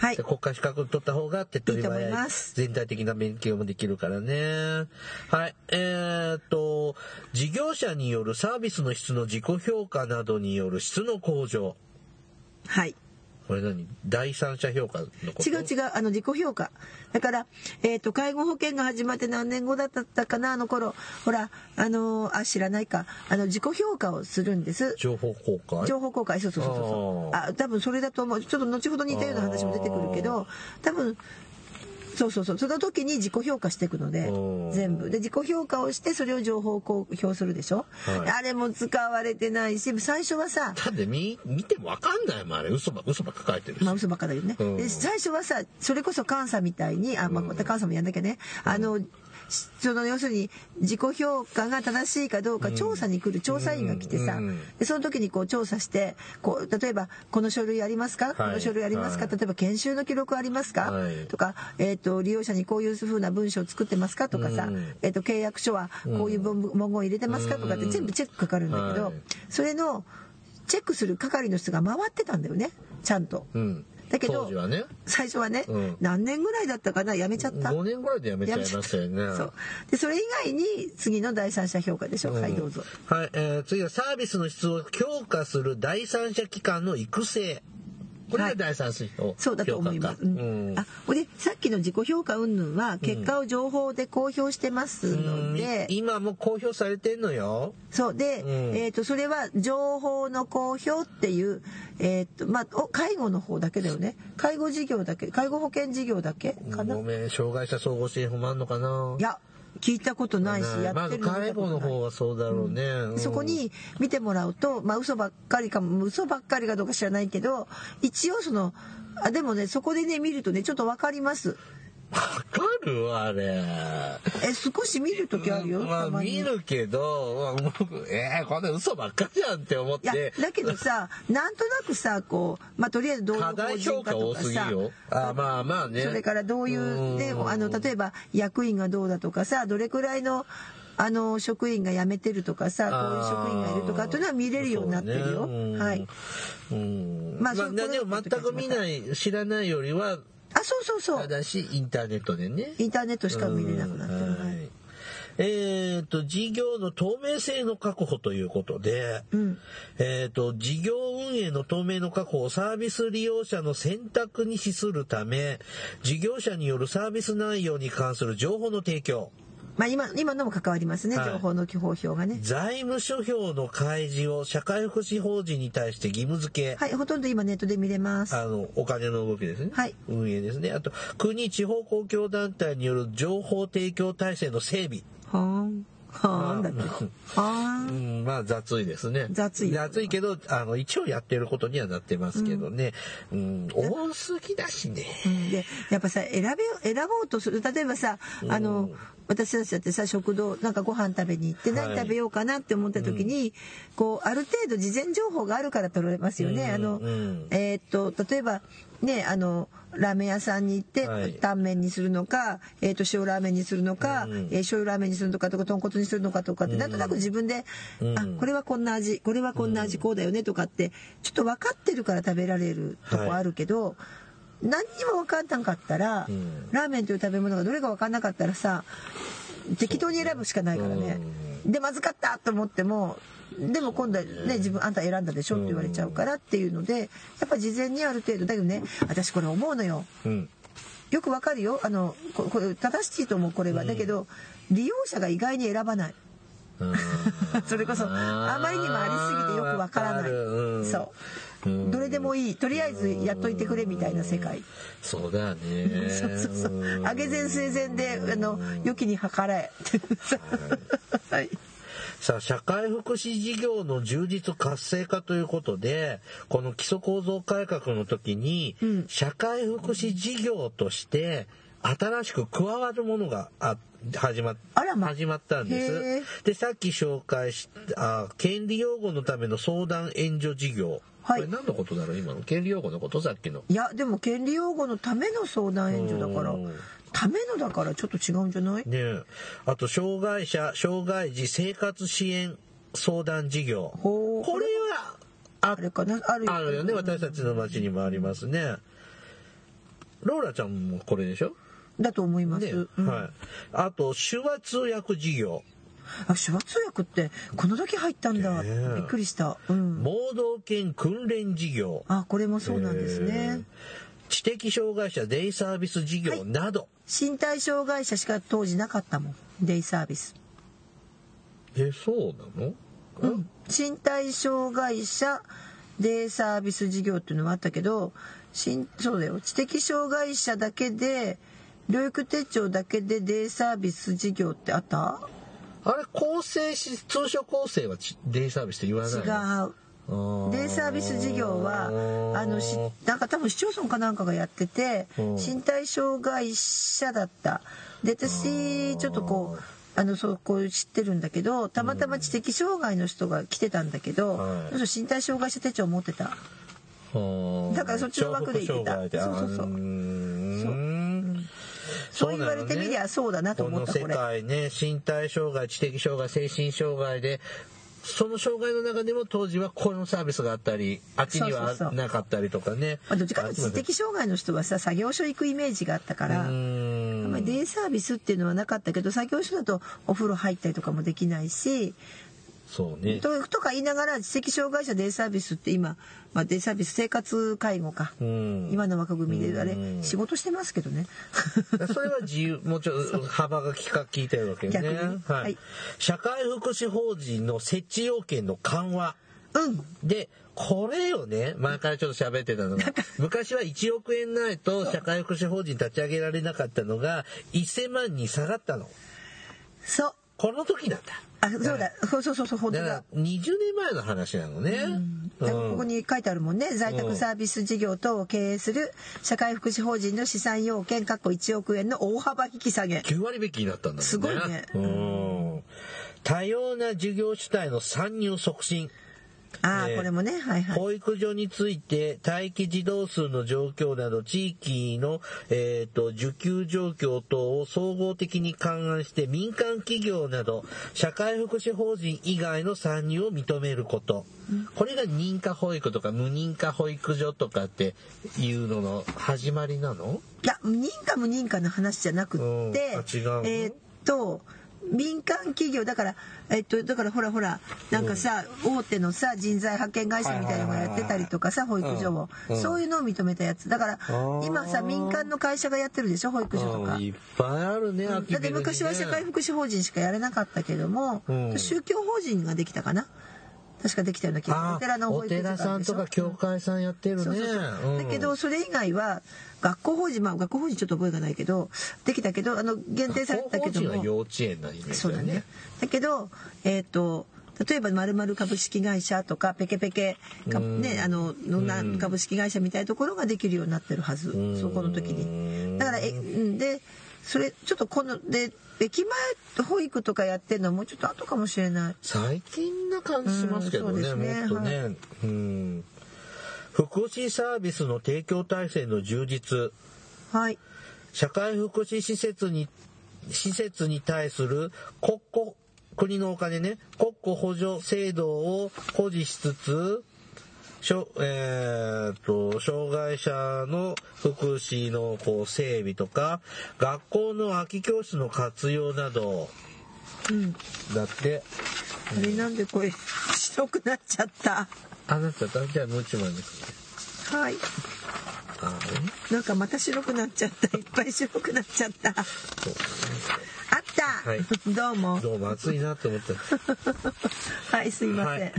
はいで国家資格取った方が手っ取り早い思います全体的な勉強もできるからね。はい。えーっと、事業者によるサービスの質の自己評価などによる質の向上。はい。これ何？第三者評価のこと？違う違うあの自己評価。だから、えー、と介護保険が始まって何年後だったかなあの頃。ほらあのーあ知らないか。あの自己評価をするんです。情報公開？情報公開。そうそうそうそうああ多分それだと思う。ちょっと後ほど似たような話も出てくるけど多分そうそうそう。その時に自己評価していくのでうん全部。で自己評価をしてそれを情報公表するでしょ、はい。あれも使われてないし最初はさだって見見てもわかんないもんあれ。嘘ば嘘ばっか書いてるし、まあ嘘ばっかだよね。うん。で最初はさそれこそ監査みたいにあまあまた監査もやんなきゃね。あのその要するに自己評価が正しいかどうか調査に来る調査員が来てさ、うんでその時にこう調査してこう例えばこの書類ありますか、この書類ありますか、はい。例えば研修の記録ありますか、はい。とか、えー、と利用者にこういうふうな文章を作ってますか？とかさ、うん。えー、と契約書はこういう文文言を入れてますか？とかって全部チェックかかるんだけど、はい。それのチェックする係の人が回ってたんだよねちゃんと。うんだけど当時はね。最初はね、うん。何年ぐらいだったかな？やめちゃった。5年ぐらいでやめちゃいましたよね。そう。でそれ以外に次の第三者評価でしょ、うん。はいどうぞ。はい、えー次はサービスの質を強化する第三者機関の育成これが第三者評そうだと思います、うん。あほんでさっきの自己評価云々は結果を情報で公表してますので、うん。今も公表されてんのよ。そう。で、うん。えー、とそれは情報の公表っていう、えーとまあ、お介護の方だけだよね。介護事業だけ介護保険事業だけかな、ごめん。障害者総合支援法もあんのかな。いや聞いたことないし、やってるの見介護の方はそうだろうね、うん。そこに見てもらうと、まあ嘘ばっかりかも、嘘ばっかりかどうか知らないけど、一応その、あでもね、そこでね、見るとね、ちょっとわかります。わかるあれ。え、少し見るときあるよ。まあ見るけど、まあ僕えー、こんな嘘ばっかじゃんって思っいやて、だけどさ、なんとなくさ、こう、まあとりあえずどういう過大法人評価多かとかさ、すぎよあまあまあね。それからどういう、ね、うん。あの、例えば役員がどうだとかさ、どれくらいの、あの職員が辞めてるとかさこういう職員がいるとかっていうのは見れるようになってるよ。ね。うん。はい。うんまあまあ、でも全く見ない知らないよりはあ、そうそうそう。ただしインターネットでねインターネットしか見れなくなってる。はいえー、と事業の透明性の確保ということで、うんえー、と事業運営の透明の確保をサービス利用者の選択に資するため事業者によるサービス内容に関する情報の提供まあ今今のも関わりますね、はい情報の基本表がね。財務諸表の開示を社会福祉法人に対して義務付け、はい、ほとんど今ネットで見れます。あのお金の動きですね、はい運営ですねあと国地方公共団体による情報提供体制の整備はーん。はーんだって。はうーん。ん、まあ雑いですね。雑い雑いけど、あの、一応やってることにはなってますけどね。うん、多すぎだしね。うんでやっぱさ選べ選ぼうとする例えばさあの、私たちだってさ食堂なんかご飯食べに行ってはい。何食べようかなって思った時に、こうある程度事前情報があるから取れますよね。うんあの、うん。えーっと例えばねあのラーメン屋さんに行って、はい。タンメンにするのか、えーっと塩ラーメンにするのか、うんえー醤油ラーメンにするのかとか豚骨にするのかとかって、なんとなく自分で、うん。あこれはこんな味これはこんな味こうだよねとかってちょっと分かってるから食べられるとこあるけど、何にも分かんなかったら、うん。ラーメンという食べ物がどれか分かんなかったらさ適当に選ぶしかないからね。でまずかったと思ってもでも今度はね自分あんた選んだでしょって言われちゃうからっていうのでやっぱ事前にある程度だけどね。私これ思うのよ。うん。よくわかるよ。あのここれ正しいと思うこれは、だけど利用者が意外に選ばない。うん。それこそあまりにもありすぎてよくわからない、うん。そう、うんどれでもいい。とりあえずやっといてくれみたいな世界、そうだね。そうそうそう。上げ膳据え膳であの良きに計らえ。はい。さあ、社会福祉事業の充実活性化ということで、この基礎構造改革の時に、うん。社会福祉事業として、新しく加わるものがあ始まっあらま。始まったんです。で、さっき紹介した、あ権利擁護のための相談援助事業。はいこれ何のことだろう？今の権利擁護のこと？さっきの。いやでも権利擁護のための相談援助だからうんためのだからちょっと違うんじゃない？ねえあと、障害者、障害児生活支援相談事業。これは、ああれかな？あるあるよね。私たちの町にもありますね。ローラちゃんもこれでしょ？だと思います。ね、うんはい。あと、手話通訳事業。あ、手話通訳ってこの時入ったんだ。ねえびっくりした。うん。盲導犬訓練事業。あ、これもそうなんですね。知的障害者デイサービス事業など。身体障害者しか当時なかったもん。デイサービス。え、そうなの？うん。身体障害者デイサービス事業っていうのはあったけど、しんそうだよ。知的障害者だけで、療育手帳だけでデイサービス事業ってあった？あれ、構成し、通称構成はちデイサービスって言わない違の？う。う。デイサービス事業はあのしなんか多分市町村かなんかがやっててうん。身体障害者だった。で私ちょっとこうあのそうこう知ってるんだけどたまたま知的障害の人が来てたんだけど、はい。その人身体障害者手帳を持ってた。だからそっちの枠で言ってた。そうそうそう。そうそう言われてみりゃそうだなと思ったこれ。界ね身体障害知的障害精神障害でその障害の中でも当時はこのサービスがあったりあっちにはなかったりとかね。まあどっちかというと知的障害の人はさ作業所行くイメージがあったからあんまりデイサービスっていうのはなかったけど作業所だとお風呂入ったりとかもできないしそうね。ととか言いながら知的障害者デイサービスって今、まあ、デイサービス生活介護か、うん。今の枠組みであれうん。仕事してますけどね。それは自由もうちょっと幅が利か効いてるわけよね。はい。社会福祉法人の設置要件の緩和。うん。で、これよね、前からちょっと喋ってたのが、昔は1億円ないと社会福祉法人立ち上げられなかったのが、1000万に下がったの。そうこの時なんだ。あそうだそうそうそうそう本当だだから、20年前の話なのね。だからここに書いてあるもんね在宅サービス事業等を経営する社会福祉法人の資産要件括弧1億円の大幅引き下げ9割引きになったんだもんね。すごいねうん。多様な事業主体の参入促進。ねああこれもねはいはい。保育所について待機児童数の状況など地域の、えー、と受給状況等を総合的に勘案して民間企業など社会福祉法人以外の参入を認めること、これが認可保育とか無認可保育所とかっていうのの始まりなの？いや認可無認可の話じゃなくって、うん。えーっと民間企業だからえっとだからほらほらなんかさ、大手のさ人材派遣会社みたいなのがやってたりとかさ保育所を、うん。そういうのを認めたやつ。だからー。今さ民間の会社がやってるでしょ？保育所とか。いっぱいあるね、だって昔は社会福祉法人しかやれなかったけども、うん。宗教法人ができたかな？確かできたような気があお寺の保お育所があ寺さんとか教会さんやってるね。だけどそれ以外は学校法人まあ学校法人ちょっと覚えがないけどできたけどあの限定されてたけども。法人は幼稚園なイメージだよね。そうだね。だけどえっ、と例えばまるまる株式会社とかペケペケねあのの株式会社みたいなところができるようになってるはずん。そこの時に。だからえうんでそれちょっとこので駅前保育とかやってるのはもうちょっと後かもしれない。最近な感じしますけどね、うんそうですね。もっとね、うん福祉サービスの提供体制の充実。はい。社会福祉施設に施設に対する国庫国のお金ね国庫補助制度を保持しつつしょえーと障害者の福祉のこう整備とか学校の空き教室の活用などうん。だって。あれなんでこれ白くなっちゃった？あなた。じゃあもう一枚ね。はい。あなんかまた白くなっちゃった。いっぱい白くなっちゃった。あった、はい。どうも。どうも暑いなって思って はいすいません。はい。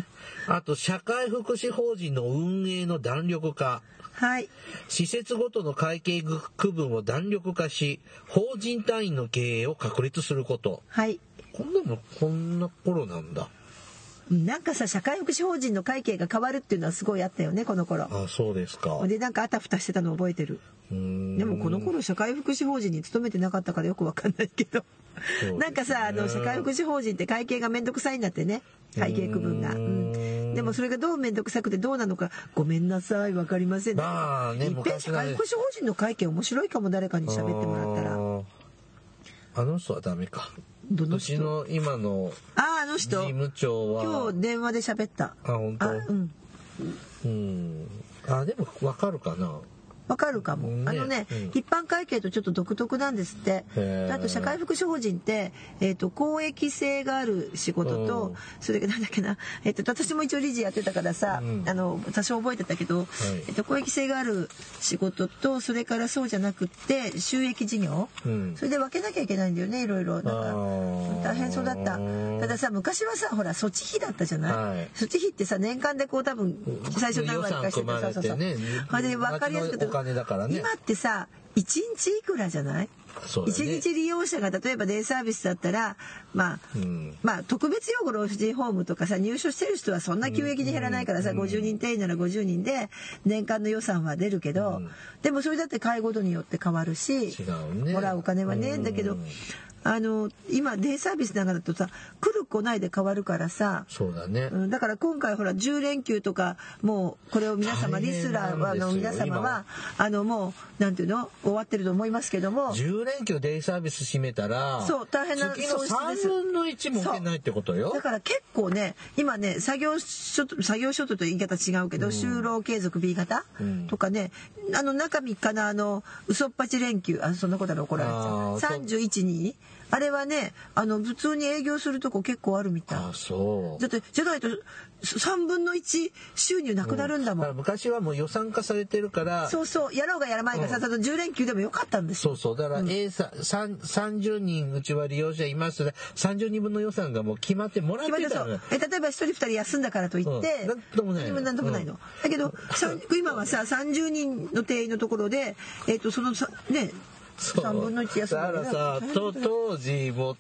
あと社会福祉法人の運営の弾力化。はい。施設ごとの会計区分を弾力化し法人単位の経営を確立すること。はい。こんなのこんな頃なんだなんかさ社会福祉法人の会計が変わるっていうのはすごいあったよねこの頃。あそうですか。でなんかあたふたしてたの覚えてる。でもこの頃社会福祉法人に勤めてなかったからよくわかんないけど、ね。なんかさあの社会福祉法人って会計がめんどくさいんだってね。会計区分が、ううん。ん、でもそれがどうめんどくさくてどうなのか。ごめんなさいわかりません。まあねいっぺん社会福祉法人の会計面白いかも誰かに喋ってもらったら。あの人はダメかどのうの今のあああの事人務長は。今日電話で喋った。あ本当？あうん。うん。あでもわかるかな？わかるかも、ね。あのね、うん。一般会計とちょっと独特なんですって。あと社会福祉法人って、えー、と公益性がある仕事と、うん。それなんだっけな、えー、と私も一応理事やってたからさ、うん。あの多少覚えてたけど、えー、と公益性がある仕事とそれからそうじゃなくって収益事業、うん。それで分けなきゃいけないんだよねいろいろ。なんか大変そうだった。たださ昔はさほら措置費だったじゃない、はい。措置費ってさ年間でこう多分最初何割かして予算組まれてね。それで分かりやすくて金だからね今ってさ1日いくらじゃない？ね。1日利用者が例えばデイサービスだったらまあ、うん。まあ特別養護老人ホームとかさ入所してる人はそんな急激に減らないからさ、50人定員なら50人で年間の予算は出るけど、うん。でもそれだって介護度によって変わるしね。もらうお金はね、うん。だけどあの今デイサービスなんかだとさ来る来ないで変わるからさ。そうだね、うんだから今回ほら10連休とかもうこれを皆様リスラーの皆様はあのもうなんていうの？終わってると思いますけども。10連休デイサービス閉めたらそう大変な損失です。3分の1も受けないってことよ。だから結構ね今ね作業所得作業所得と言い方違うけど、就労継続 B 型、うん。とかねあの中3日のあの嘘っぱち連休。あそんなことで怒られちゃう。あーそう。31にあれはねあの普通に営業するとこ結構あるみたい。あそう。だってじゃないと3分の1収入なくなるんだもん、だから昔はもう予算化されてるから。そうそう。やろうがやらないがさ、ただ10連休でもよかったんですよ。そうそう。だから A さ、三30人うちは利用者いますね30人分の予算がもう決まってもらっ決まってたのよえ例えば1人2人休んだからといって、うん。なんともない。何なんともないの、うん。だけどさ今はさ30人の定員のところで、えっとそのさね3分の1休んだだからさと当時もう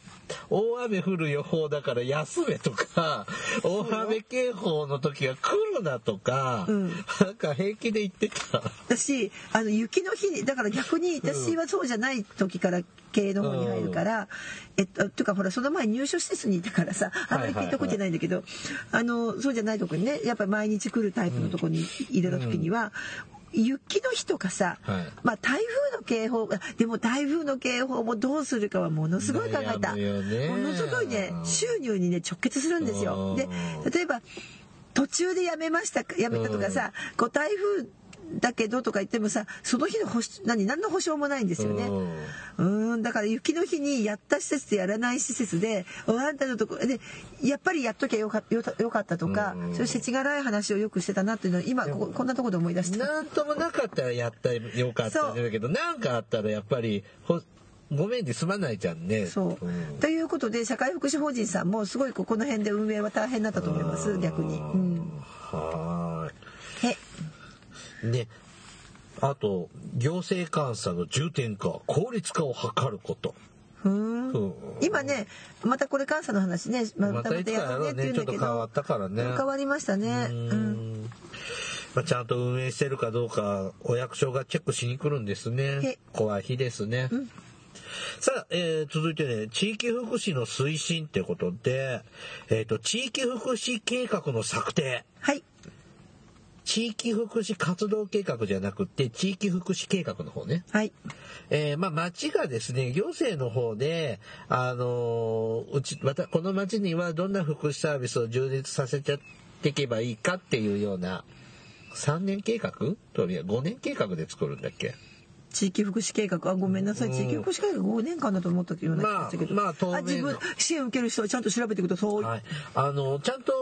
大雨降る予報だから休めとか大雨警報の時は来るなとか、うん。なんか平気で言ってた。私あの雪の日にだから逆に私はそうじゃない時から経営の方に入るから、えっとというかほらその前入所施設にいたからさあんまりピンとこってないんだけど、あのそうじゃないとこにねやっぱり毎日来るタイプのとこに入れた時には。雪の日とかさ、はい。まあ台風の警報でも台風の警報もどうするかはものすごい考えた。ものすごいね収入にね直結するんですよ。うん。で例えば途中でやめましたかやめたとかさ、こう台風だけどとか言ってもさその日の保証何何の保証もないんですよね。うーんだから雪の日にやった施設とやらない施設でおあんたのとこでやっぱりやっときゃよかったよよかったとか、うんそういう世知辛い話をよくしてたなっていうのを今こここんなところで思い出した。なんともなかったらやったらよかったんだけどなんかあったらやっぱりほごめんで済まないじゃんね。そう、んということで社会福祉法人さんもすごいここの辺で運営は大変だったと思います逆に。うん、はへーい。で、あと、行政監査の重点化、効率化を図ること。うん今ねまたこれ監査の話ねままたいつかやろうね。ちょっと変わったからね。変わりましたね。ううんんまあ、ちゃんと運営してるかどうかお役所がチェックしに来るんですへね。怖い日ですね。んさあ、えー続いてね、地域福祉の推進ってことで、えっ、と、地域福祉計画の策定。はい。地域福祉活動計画じゃなくて、地域福祉計画の方ね。はい。えーまあ、町がですね、行政の方で、あのーうち、また、この町にはどんな福祉サービスを充実させていけばいいかっていうような、3年計画？とりあえず5年計画で作るんだっけ？地域福祉計画？あごめんなさい、うん。地域福祉計画5年間だと思ったような気がしたけど、まあまあ当面の。自分支援受ける人はちゃんと調べてください、はい。あの、ちゃんと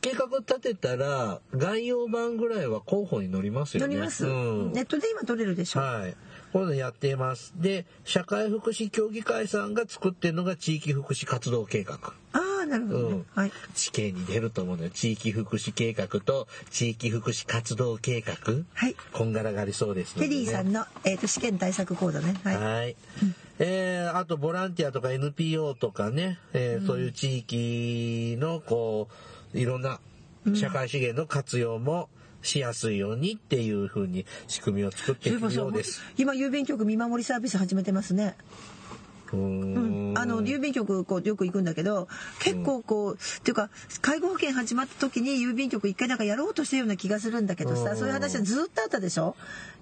計画立てたら、概要版ぐらいは候補に載りますよね。乗ります、うん。ネットで今取れるでしょ、はい。こういうのやっています。で、社会福祉協議会さんが作ってるのが地域福祉活動計画。ああなるほどね、うんはい地形に出ると思うのよ。地域福祉計画と地域福祉活動計画。はいこんがらがりそうですね。テリーさんの、えー、と試験対策講座ねはい、はい。えーあとボランティアとか NPO とかね、えーそういう地域のこういろんな社会資源の活用もしやすいようにっていう風に仕組みを作っていくようです。今郵便局見守りサービス始めてますねうーん。あの郵便局こうよく行くんだけど結構こう、っていうか介護保険始まった時に郵便局一回なんかやろうとしたような気がするんだけどうん。さそういう話はずっとあったでしょ？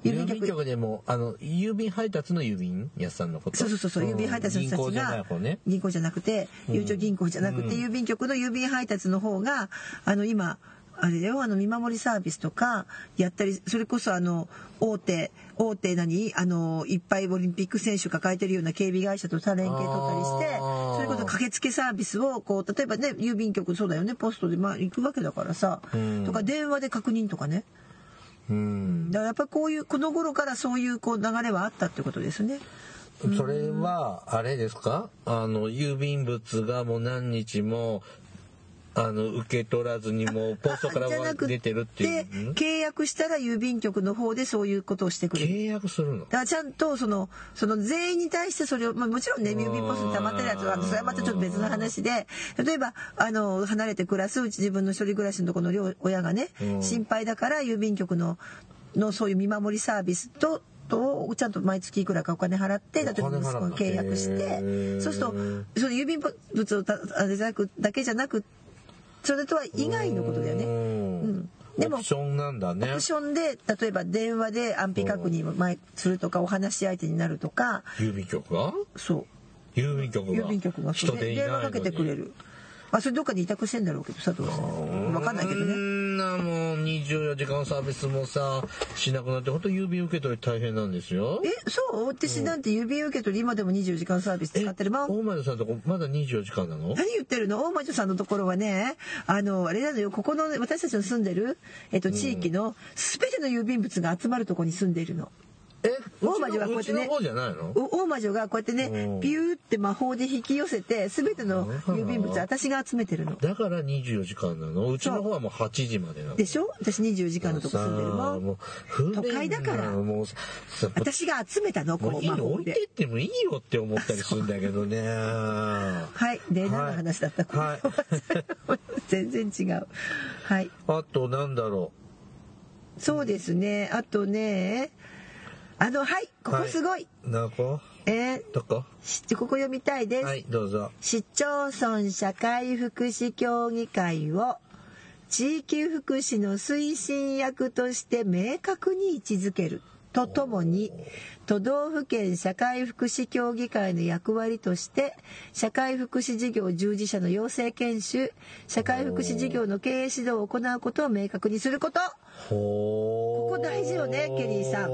郵便局。でもあの郵便配達の郵便屋さんのこと？そうそうそうそう郵便配達の人たちが銀行じゃなくてゆうちょ銀行じゃなくて郵便局の郵便配達の方があの今あれだよあの見守りサービスとかやったりそれこそあの大手大手何？あのいっぱいオリンピック選手抱えてるような警備会社と連携取ったりしてそれこそ駆けつけサービスをこう例えばね郵便局そうだよね。ポストでまあ行くわけだからさ、うん。とか電話で確認とかね。うん。だからやっぱりこういうこの頃からそういうこう流れはあったってことですね。それは、あれですか？あの、郵便物がもう何日も、あの、受け取らずにもうポストから出てるっていでう。ん？契約したら郵便局の方でそういうことをしてくれる。契約するの？だからちゃんとそのその全員に対してそれを、まあ、もちろんね郵便ポストに溜まってるやつはそれはまたちょっと別の話で例えばあの離れて暮らすうち自分の一人暮らしのところの両親がね、うん。心配だから郵便局ののそういう見守りサービスととちゃんと毎月いくらかお金払って例えば息子に契約してそうするとその郵便物をだけじゃなくそれとは以外のことだよね。うん。でもオプションなんだね。オプションで例えば電話で安否確認を前するとかお話し相手になるとか。郵便局が？そう。郵便局が。郵便局がそうね。人電話かけてくれるまあそれどっかに委託してんだろうけど佐藤さん。分かんないけどそねんなもう24時間サービスもさしなくなって本当郵便受け取り大変なんですよ。えそう？私なんて郵便受け取り今でも24時間サービス使ってるまあ大前さんとこまだ24時間なの？何言ってるの？大魔女さんのところはねあのあれなのよ。ここの私たちの住んでる、えっと、地域の全ての郵便物が集まるところに住んでいるの。え大魔女はこうやってね。大魔女がこうやってねうん。ピューって魔法で引き寄せて全ての郵便物私が集めてるの。だから24時間なの？うちの方はもう8時までなの。でしょ？私24時間のとこ住んでるも都会だから。私が集めたのこもういいう魔法で。の置いて。ってもいいよって思ったりするんだけどね。はい、で何の話だった。か、はい。全然違う。はい、あとなんだろそうですね。あとね、あのはい、ここすごい。うどこ？えーどこ？しここ読みたいです。はいどうぞ。市町村社会福祉協議会を地域福祉の推進役として明確に位置づけるとともに都道府県社会福祉協議会の役割として社会福祉事業従事者の養成研修社会福祉事業の経営指導を行うことを明確にすることここ大事よねケリーさん。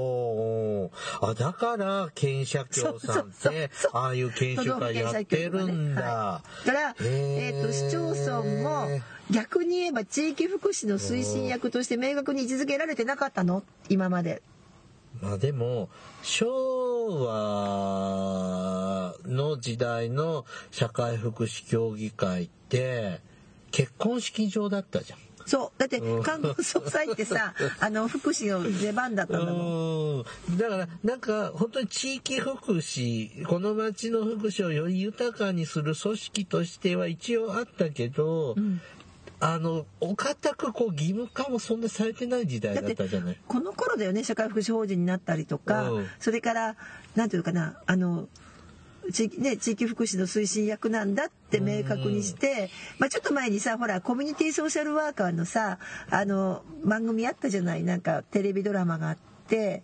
あだから県社協さんってああいう研修会やってるんだ、はい、だ。から、えー、と市町村も逆に言えば地域福祉の推進役として明確に位置づけられてなかったの？今まで。まあでも昭和の時代の社会福祉協議会って結婚式場だったじゃん。そう。だってうん。観光総裁ってさ あの福祉の出番だったんだもん。うんだからなんか本当に地域福祉この町の福祉をより豊かにする組織としては一応あったけど、ん。あのお堅くこう義務化もそんなされてない時代だったじゃない。この頃だよね社会福祉法人になったりとか、うん。それからなんていうのかなあの地域ね、地域福祉の推進役なんだって明確にして、まあ、ちょっと前にさほらコミュニティソーシャルワーカーのさあの番組あったじゃないなんかテレビドラマがあって。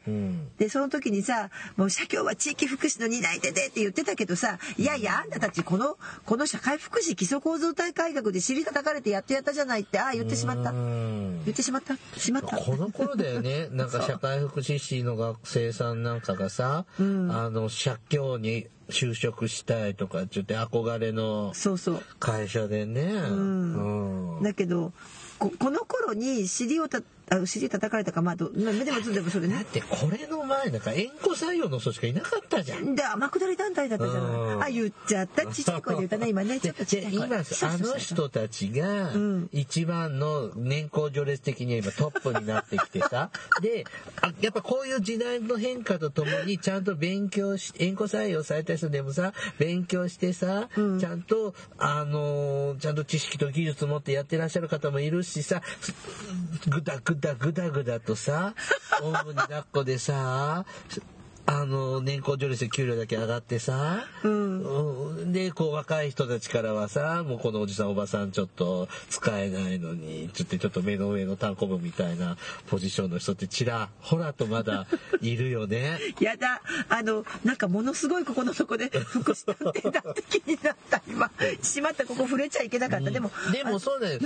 うん。でその時にさ「もう社協は地域福祉の担い手で」って言ってたけどさ「いやいやあんたたちこのこの社会福祉基礎構造体改革で尻叩かれてやっとやったじゃない」ってああ言ってしまった。うん。言ってしまった。しまった。この頃だよね。なんか社会福祉士の学生さんなんかがさ、うん。あの社協に就職したいとかって言って憧れのそうそう。会社でね、ん。うん。だけどここの頃に尻をたあ尻叩かれたかまあど まあでもでもそれね。だってこれの前なんか縁故採用の人しかいなかったじゃん。で天下り団体だったじゃうん。ないあ言っちゃった。ちっちゃい声で言ったね今ね。ちょっとちっちゃい声で今あの人たちがん。一番の年功序列的には今トップになってきてさ。であやっぱこういう時代の変化とともにちゃんと勉強し縁故採用された人でもさ勉強してさ、うん。ちゃんとあのーちゃんと知識と技術持ってやってらっしゃる方もいるしさぐだぐだぐだぐだとさおんぶに抱っこでさあの、年功序列で給料だけ上がってさ、うん。うん。で、こう若い人たちからはさ、もうこのおじさんおばさんちょっと使えないのに、ちょっとちょっと目の上の単行部みたいなポジションの人ってちらほらとまだ いるよね。やだ。あのなんかものすごいここのとこで福祉探偵だって気になった。今しまったここ触れちゃいけなかった、でもでもそうだよ。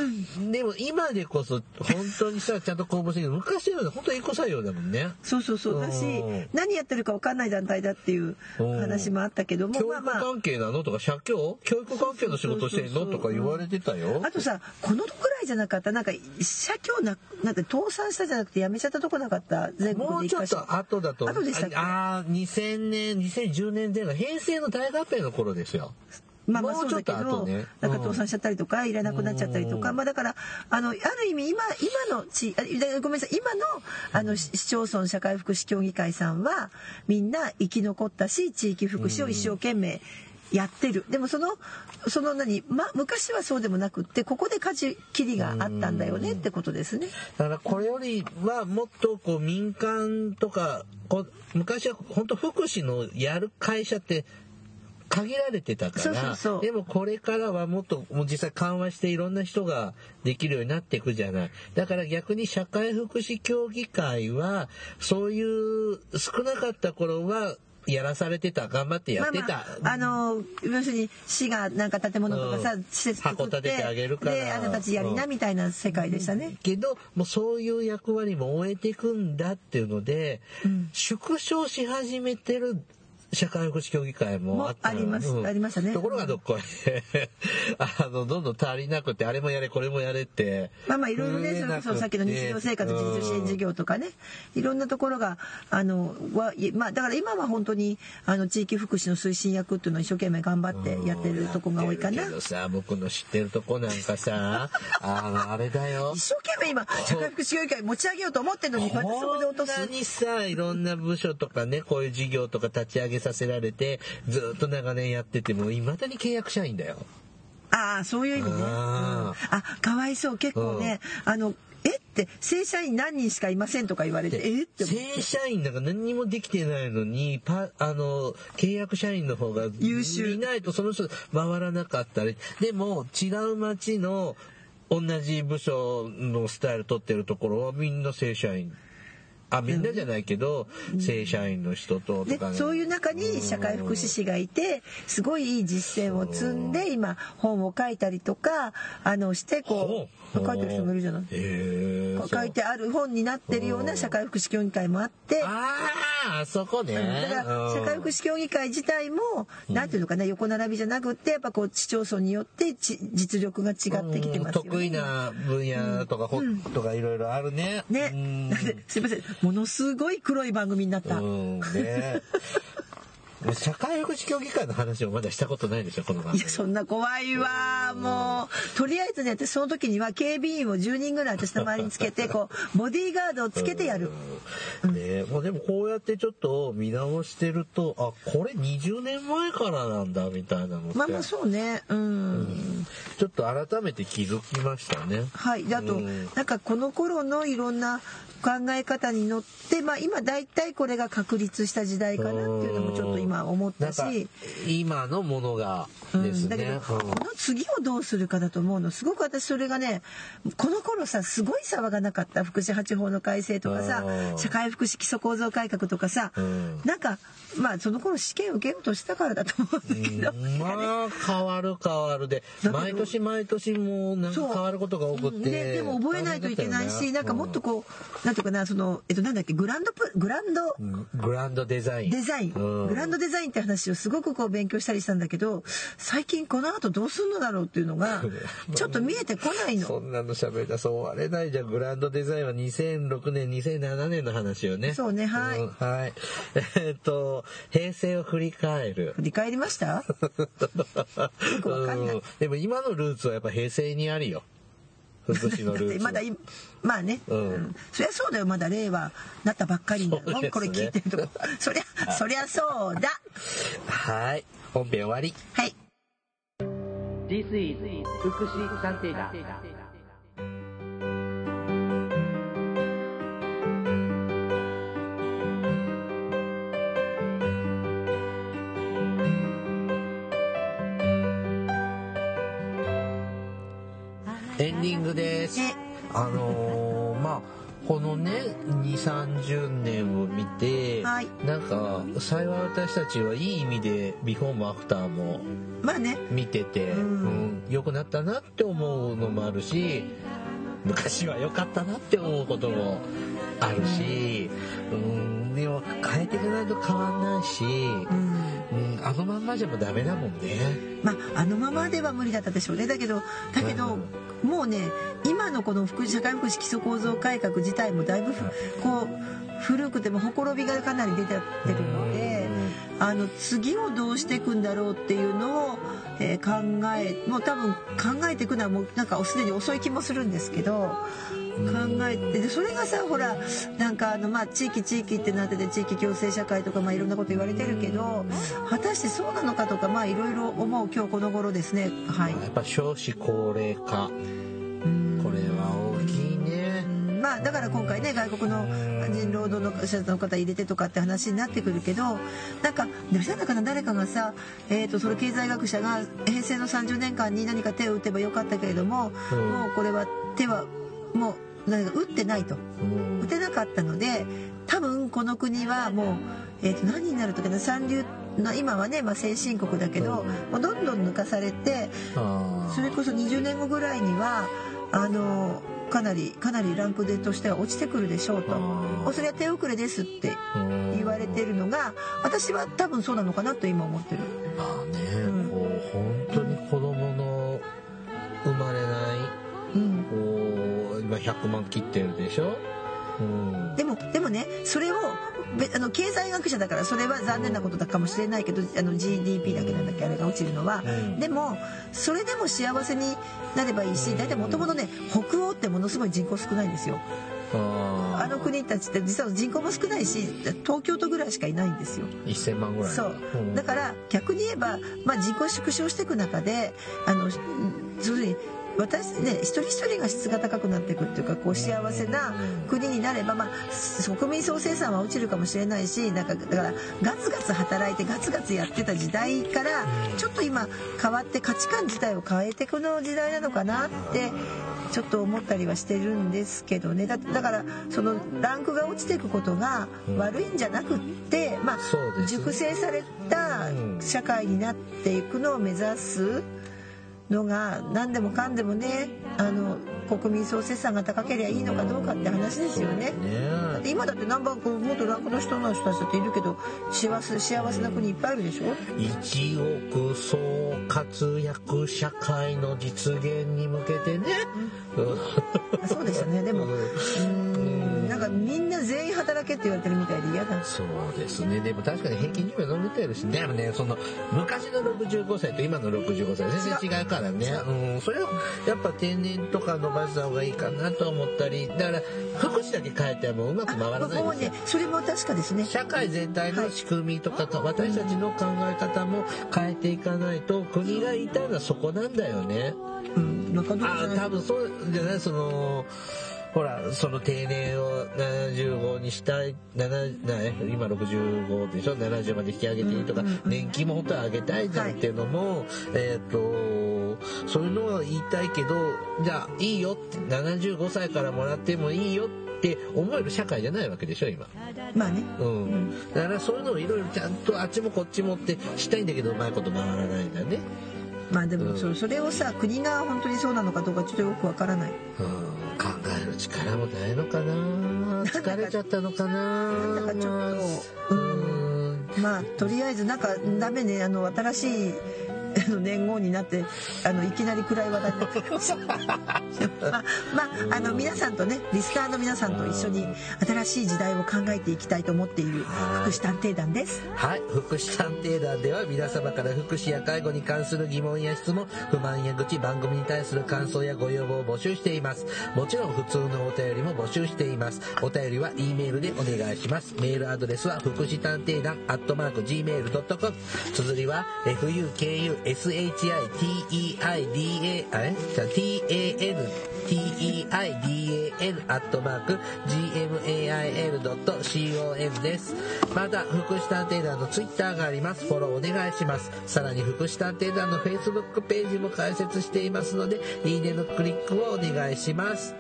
でも今でこそ本当にさ、ちゃんと公募してるけど、昔は本当エコ採用だもんね。そうそうそう。だしうん。何やってるか分かんない団体だっていう話もあったけども教育関係なの？とか、社協教育関係の仕事してんの？とか言われてたよ。あとさこのぐらいじゃなかった？なんか社協ななんて倒産したじゃなくて辞めちゃったとこなかった？全国もうちょっと後だと、後でしたっけ？ああ、2000年、2010年前後、平成の大合併の頃ですよ。まあまあそううだけど、後ねなんか倒産しちゃったりとか、いらなくなっちゃったりとか、まあだから、あの、ある意味今、今の地、あだごめんなさい、今の、あの、市市町村社会福祉協議会さんは、みんな生き残ったし、地域福祉を一生懸命やってる。でもその、その何、ま、昔はそうでもなくって、ここで舵切りがあったんだよねってことですね。だからこれよりはもっとこう民間とか、こう昔は本当福祉のやる会社って限られてたからでもこれからはもっともう実際緩和していろんな人ができるようになっていくじゃない。だから逆に社会福祉協議会はそういう少なかった頃はやらされてた頑張ってやってた、まあまあ、あの要するに市がなんか建物とかさ、うん。施設作ってててあげるから。であなたたちやりなみたいな世界でしたね。けどもうそういう役割も終えていくんだっていうので、うん。縮小し始めてる社会福祉協議会もあったありますありましたね。ところがどっこい。あのどんどん足りなくてあれもやれこれもやれって。まあまあいろいろね、それこそさっきの日常生活自助支援事業とかね、いろんなところが、あの、は、いまあだから今は本当に、あの、地域福祉の推進役っていうのを一生懸命頑張ってやってるとこが多いかな。け。どさ僕の知ってるとこなんかさ あのあれだよ。一生懸命今、社会福祉協議会持ち上げようと思ってるのに、またそこで落とす。にさいろんな部署とかねこういう事業とか立ち上げさせられてずっと長年やっててもいまだに契約社員だよ。ああ、そういう意味ね。うん。ああ、かわいそう。結構ね、あの、えって、正社員何人しかいませんとか言われて、えって正社員だから何にもできてないのにパあの契約社員の方が優秀。いないとその人回らなかったり。でも違う町の同じ部署のスタイル取ってるところはみんな正社員あみんなじゃないけど、正社員の人ととでかね。そういう中に社会福祉士がいてすごいいい実践を積んで今本を書いたりとかあのしてこう書いてる人もいるじゃない？へえ書いてある本になってるような社会福祉協議会もあって。ああそこね。だから社会福祉協議会自体もなんていうのかな横並びじゃなくってやっぱこう市町村によってち実力が違ってきてますよね。得意な分野とか、ほとかいろいろあるね。ね。すいません。ものすごい黒い番組になった。うん。ね。社会福祉協議会の話をまだしたことないでしょこの番組いや、そんな怖いわ。もう、とりあえずね、私その時には警備員を10人ぐらい私の周りにつけて、こう、ボディーガードをつけてやる。うんねもうでもこうやってちょっと見直してるとあこれ20年前からなんだみたいなのまあまあそうね。うん。ちょっと改めて気づきましたね。はい。で、あとうん、なんかこの頃のいろんな考え方に乗って、まあ今大体これが確立した時代かなっていうのもちょっと今思ったし、今のものがうん、だけど、ね。この次をどうするかだと思うの。すごく私それがねこの頃さすごい騒がなかった？福祉八法の改正とかさうん。社会福祉基礎構造改革とかさ、うん。なんかまあその頃試験受けようとしたからだと思うんだけど、うん。まあ変わる変わるで毎年毎年もうなんか変わることが多くて、ででも覚えないといけないし、なんかもっとこうなんていうかなそのえっとなんだっけグランドプグランド？うん。グランドデザイン。デザイン、うん。グランドデザインって話をすごくこう勉強したりしたんだけど最近この後どうすんのだろうっていうのが ちょっと見えてこないの。そんなの喋り出そう終われないじゃん。グランドデザインは2006年2007年の話よね。そうねはいうんはい。えっと平成を振り返る。振り返りました？よくわかんない。うん。でも今のルーツはやっぱ平成にあるよ。福祉のルーツてまだいまあね、うん。うん。そりゃそうだよ。まだ令和なったばっかりだよ、そうですね。これ聞いてるとこ。そりゃそりゃそうだ。はい。本編終わり。はい This is 福祉探偵。エンディングです。あのー、まあこのね2 3 0年を見て、はい。なんか幸い私たちはいい意味でビフォーもアフターもまあね。見てて、うん。うん良くなったなって思うのもあるし昔は良かったなって思うこともあるし、うん、でも変えていかないと変わんないし、うん。うん、あのまんまじゃもうダメだもんね。まああのままでは無理だったでしょうね。だけどだけど、もうね今のこの福祉社会福祉基礎構造改革自体もだいぶこう古くてもほころびがかなり出てってるのであの次をどうしていくんだろうっていうのを、えー考えもう多分考えていくのはもうなんかすでに遅い気もするんですけど考えてでそれがさほらなんかあのまあ地域地域ってなってて地域共生社会とかまあいろんなこと言われてるけど果たしてそうなのかとかまあいろいろ思う今日この頃ですねはい。やっぱ少子高齢化これは大きいね。まあだから今回ね外国の人労働の者の方入れてとかって話になってくるけどなんかでもなんだかな誰かがさ、えー、とその経済学者が平成の30年間に何か手を打てばよかったけれども、うんもうこれは手はもう何か打ってないとうん打てなかったので多分この国はもう、えー、と何になるとかな三流の今はね、まあ、先進国だけど、もうどんどん抜かされてそれこそ20年後ぐらいにはあのかなりかなりランクでとしては落ちてくるでしょうと。それは手遅れですって言われてるのが私は多分そうなのかなと今思ってる。まあね、うん。こう本当に子供の生まれないうん。こう今100万切ってるでしょ、うん、でもでもねそれをべあの経済学者だからそれは残念なことだかもしれないけどあの GDP だけなんだっけあれが落ちるのは、うん。でもそれでも幸せになればいいし大体もともとね北欧ってものすごい人口少ないんですよ。あの国たちって実は人口も少ないし東京都ぐらいしかいないんですよ。1000万ぐらい。そう。うん。だから逆に言えば、まあ、人口縮小していく中であのうんそういうふうに私ね一人一人が質が高くなっていくっていうかこう幸せな国になれば、まあ、国民総生産は落ちるかもしれないしなんかだからガツガツ働いてガツガツやってた時代からちょっと今変わって価値観自体を変えていくの時代なのかなってちょっと思ったりはしてるんですけどね。だだからそのランクが落ちていくことが悪いんじゃなくって、まあ熟成された社会になっていくのを目指すのが何でもかんでもねあの国民総生産が高ければいいのかどうかって話ですよね。だって今だってナンバーこうもっとランクの人の人たちだっているけど幸せ幸せな国いっぱいあるでしょ？一億総活躍社会の実現に向けてね、あそうでしたね。でもうんなんかみんな全員働けって言われてるみたいで嫌だそうですね。でも確かに平均寿命伸びてるしでもねその昔の65歳と今の65歳全然違うからね。う。ん。それはやっぱ定年とか伸ばした方がいいかなと思ったり。だから福祉だけ変えてもうまく回らないですよ。ねそれも確かですね。社会全体の仕組みとか、私たちの考え方も変えていかないと国が言いたいのはそこなんだよね。うん。あ多分そうじゃない？そのほらその定年を75にしたい7な今65でしょ？70まで引き上げていいとか、うんうんうん年金も本当は上げたいじゃんっていうのも、えっ、とそういうのは言いたいけどじゃあいいよって75歳からもらってもいいよって思える社会じゃないわけでしょ今。まあね。うん、だからそういうのをいろいろちゃんとあっちもこっちもってしたいんだけどうまいこと回らないんだね。まあでうん。もそそれをさ国が本当にそうなのかどうかちょっとよくわからない。うん、考える力もないのかな。疲れちゃったのかな。なんだかちょっとまあうん。まあとりあえずなんかダメね。あの新しいあ の年号になってあのいきなり暗い話題になって。まあまああの皆さんとねリスナーの皆さんと一緒に新しい時代を考えていきたいと思っている福祉探偵団です。はい。福祉探偵団では皆様から福祉や介護に関する疑問や質問不満や愚痴番組に対する感想やご要望を募集しています。もちろん普通のお便りも募集しています。お便りは E メールでお願いします。メールアドレスは福祉探偵団アットマーク Gmail.com 綴りは fukushitanteidan shiteida あれ？じゃ tanteidal アットマーク gmail.com です。また福祉探偵団のツイッターがあります。フォローお願いします。さらに福祉探偵団のフェイスブックページも開設していますのでいいねのクリックをお願いします。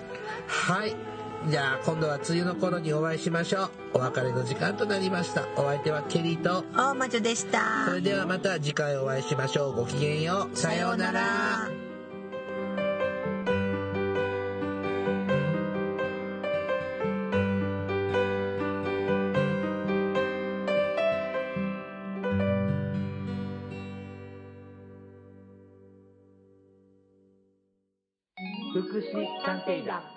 はい。じゃあ今度は梅雨の頃にお会いしましょう。お別れの時間となりました。お相手はケリーと。大魔女でした。それではまた次回お会いしましょう。ごきげんよう。さようなら。福祉探偵団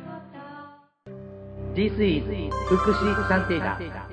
This is 福祉探偵団